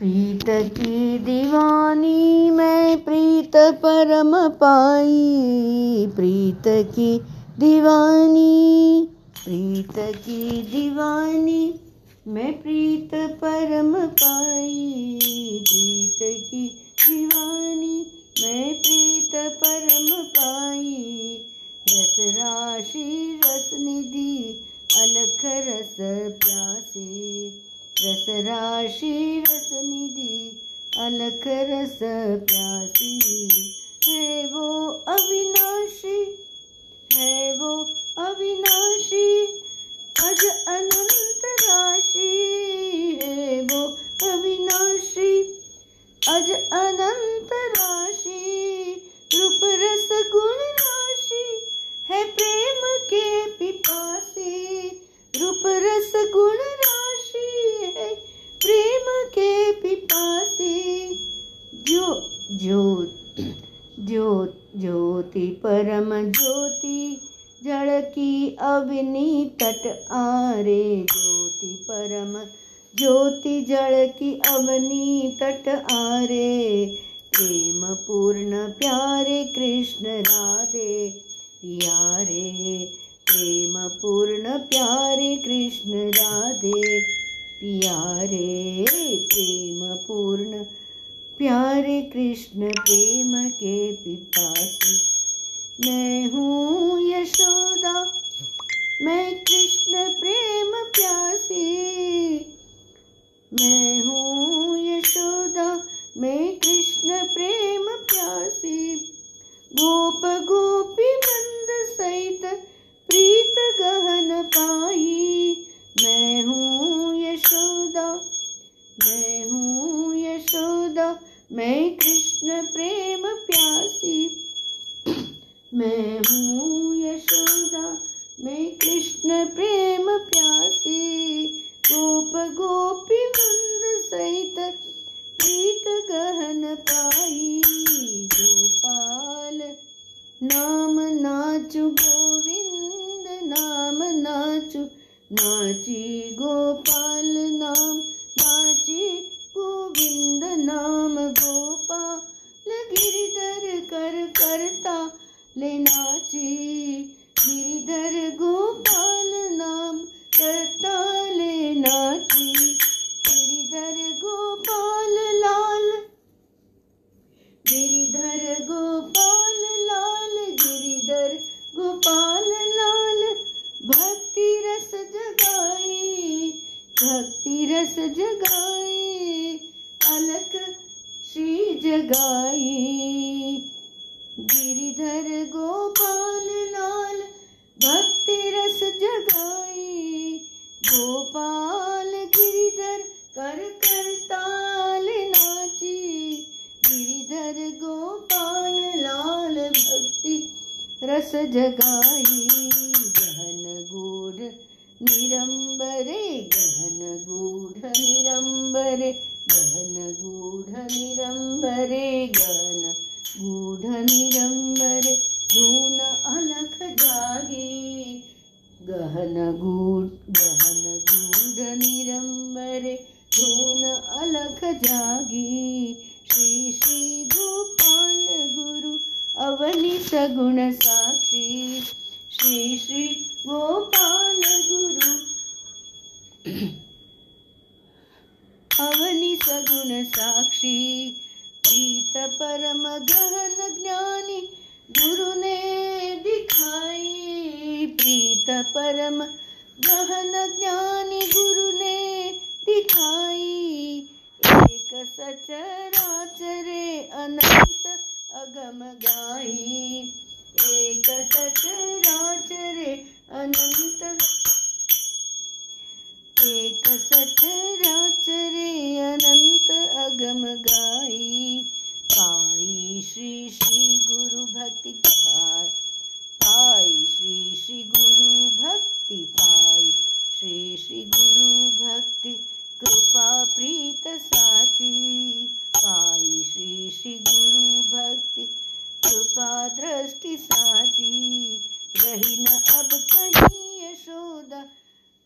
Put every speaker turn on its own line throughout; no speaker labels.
प्रीत की दीवानी मैं प्रीत परम पाई। प्रीत की दीवानी, प्रीत की दीवानी मैं प्रीत परम पाई। प्रीत की दीवानी मैं प्रीत परम पाई। रस राशि, रस निधि, अलख रस प्यासे। रस राशि अलख रस प्यासी। परम ज्योति, जड़ की अवनी तट आरे ज्योति, परम ज्योति, जड़ की अवनी तट आरे। प्रेम पूर्ण प्यारे कृष्ण राधे, प्यारे। प्रेम पूर्ण प्यारे कृष्ण राधे, प्यारे। प्रेम पूर्ण प्यारे कृष्ण, प्रेम के पिपासी मैं करता ले नाची गिरिधर गोपाल नाम करता ले नाची गिरिधर गोपाल लाल गिरिधर गोपाल लाल गिरिधर गोपाल लाल। भक्ति रस जगाई भक्ति रस जगाई अलक श्री जगाई गोपाल गिरिधर कर कर ताल नाची। गिरिधर गोपाल लाल भक्ति रस जगाई। गहन गूढ़ निरंबरे, गहन गूढ़ निरंबरे, गहन गूढ़ निरंबरे, गहन गूढ़ अवनि सगुण साक्षी। श्री श्री गोपाल गुरु। अवनि सगुण साक्षी। प्रीत परम गहन ज्ञानी गुरु ने दिखाई। प्रीत परम गहन ज्ञानी गुरु ने दिखाई। एक सचराचरे अनंत अगम गाई। एक सचराचरे अनंत। एक सचराचरे दृष्टि साची रही न अब कहीं यशोदा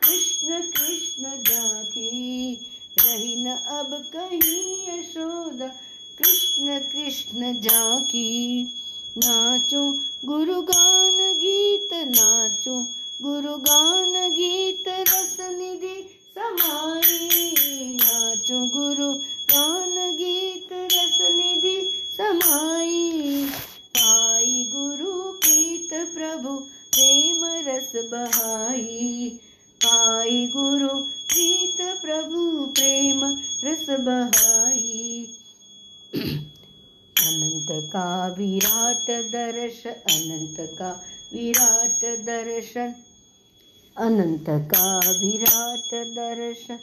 कृष्ण कृष्ण जाकी, रही न अब कहीं यशोदा कृष्ण कृष्ण जाकी, नाचो गुरु गान गीत नाचो गुरु गुरु प्रीत प्रभु प्रेम रस बहाई। अनंत का विराट दर्श, अनंत का विराट दर्शन अनंत का विराट दर्शन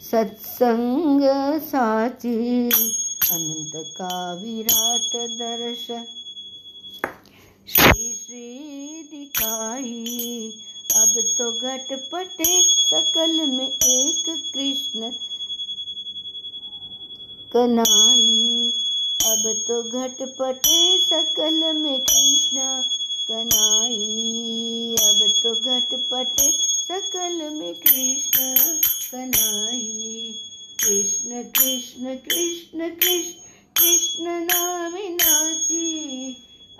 सत्संग साची, अनंत का विराट दर्शन श्री श्री दिखाई अब तो घट पटे सकल में एक कृष्ण कनाई अब तो घट पटे सकल में कृष्ण कनाई अब तो घट पटे सकल में कृष्ण कनाई कृष्ण कृष्ण कृष्ण कृष्ण कृष्ण नाम नाची।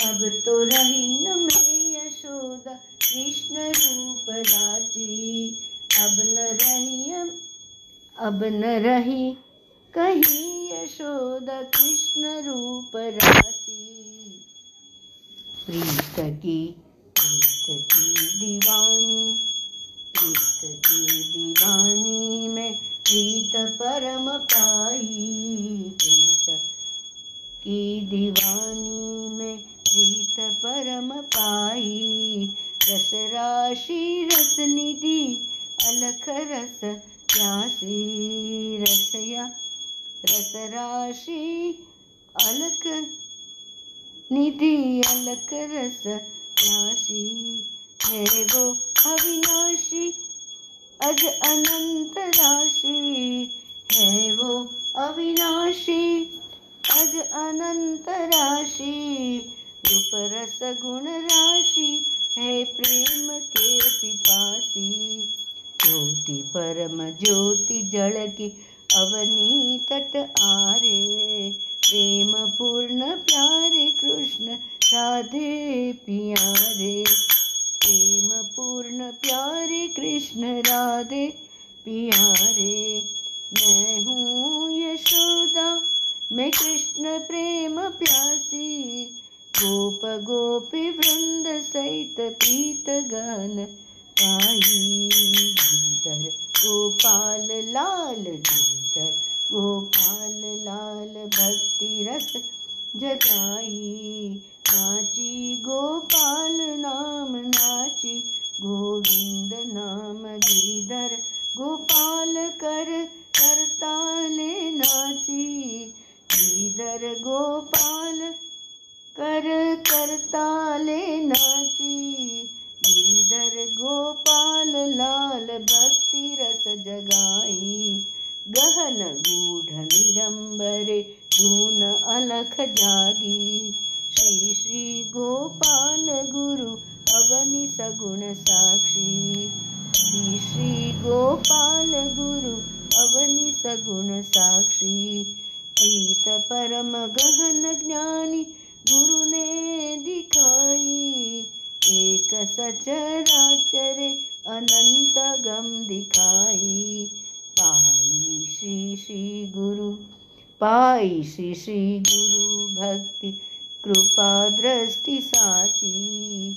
अब तो रही न में यशोदा कृष्ण रूप राची अब न रही अब न रही। कहीं यशोदा कृष्ण रूप राची प्रीत की प्रीत की दीवानी। प्रीत की दीवानी में प्रीत परम पाई प्रीत की दीवानी में प्रीत परम पाई रस राशि, रस निधि, अलख रस, प्यासी रसया। रस राशि अलक निधि अलक रस राशि है वो अविनाशी, अज अनंत राशि। है वो अविनाशी, अज अनंत राशि। रूप रस गुण राशि है प्रेम के पिपासी। ज्योति परम ज्योति जड़ की अवनी तट आरे। प्रेम पूर्ण प्यारे कृष्ण राधे प्यारे। प्रेम पूर्ण प्यारे कृष्ण राधे प्यारे। मैं हूँ यशोदा, मैं कृष्ण प्रेम प्यासी। गोप गोपी वृंद सहित प्रीत गान पाई। गोपाल लाल गिरधर गोपाल लाल भक्ति रस जगाई। नाची गोपाल नाम, नाची गोविंद नाम गिरिधर गोपाल कर करताले नाची। गिरिधर गोपाल कर करताले नाची। गिरिधर गोपाल लाल भक्ति रस जगाई। गहन गूढ़ निरंबरे धून अलख जागी। श्री श्री गोपाल गुरु श्री गुरु पाई श्री श्री गुरु भक्ति, कृपा, दृष्टि, साची।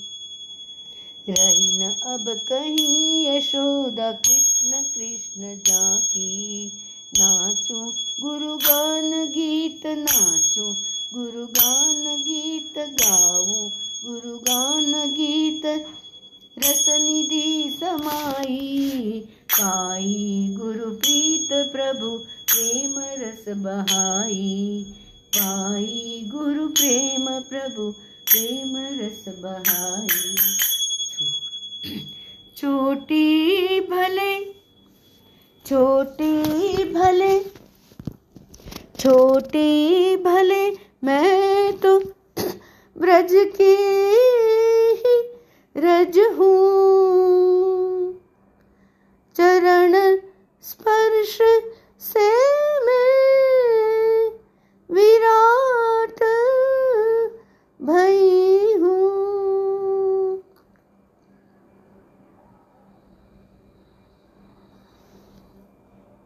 रही न अब कहीं यशोदा, कृष्ण कृष्ण जाकी। नाचू गुरु गान गीत नाचू गुरु गान गीत गाऊं गुरु गान गीत रस निधि समाई। पाई गुरु प्रीत प्रभु प्रेम रस बहाई, पाई गुरु प्रेम प्रभु, प्रेम रस बहाई। छोटी भले छोटी भले छोटी भले, मैं तो ब्रज की रज हूँ।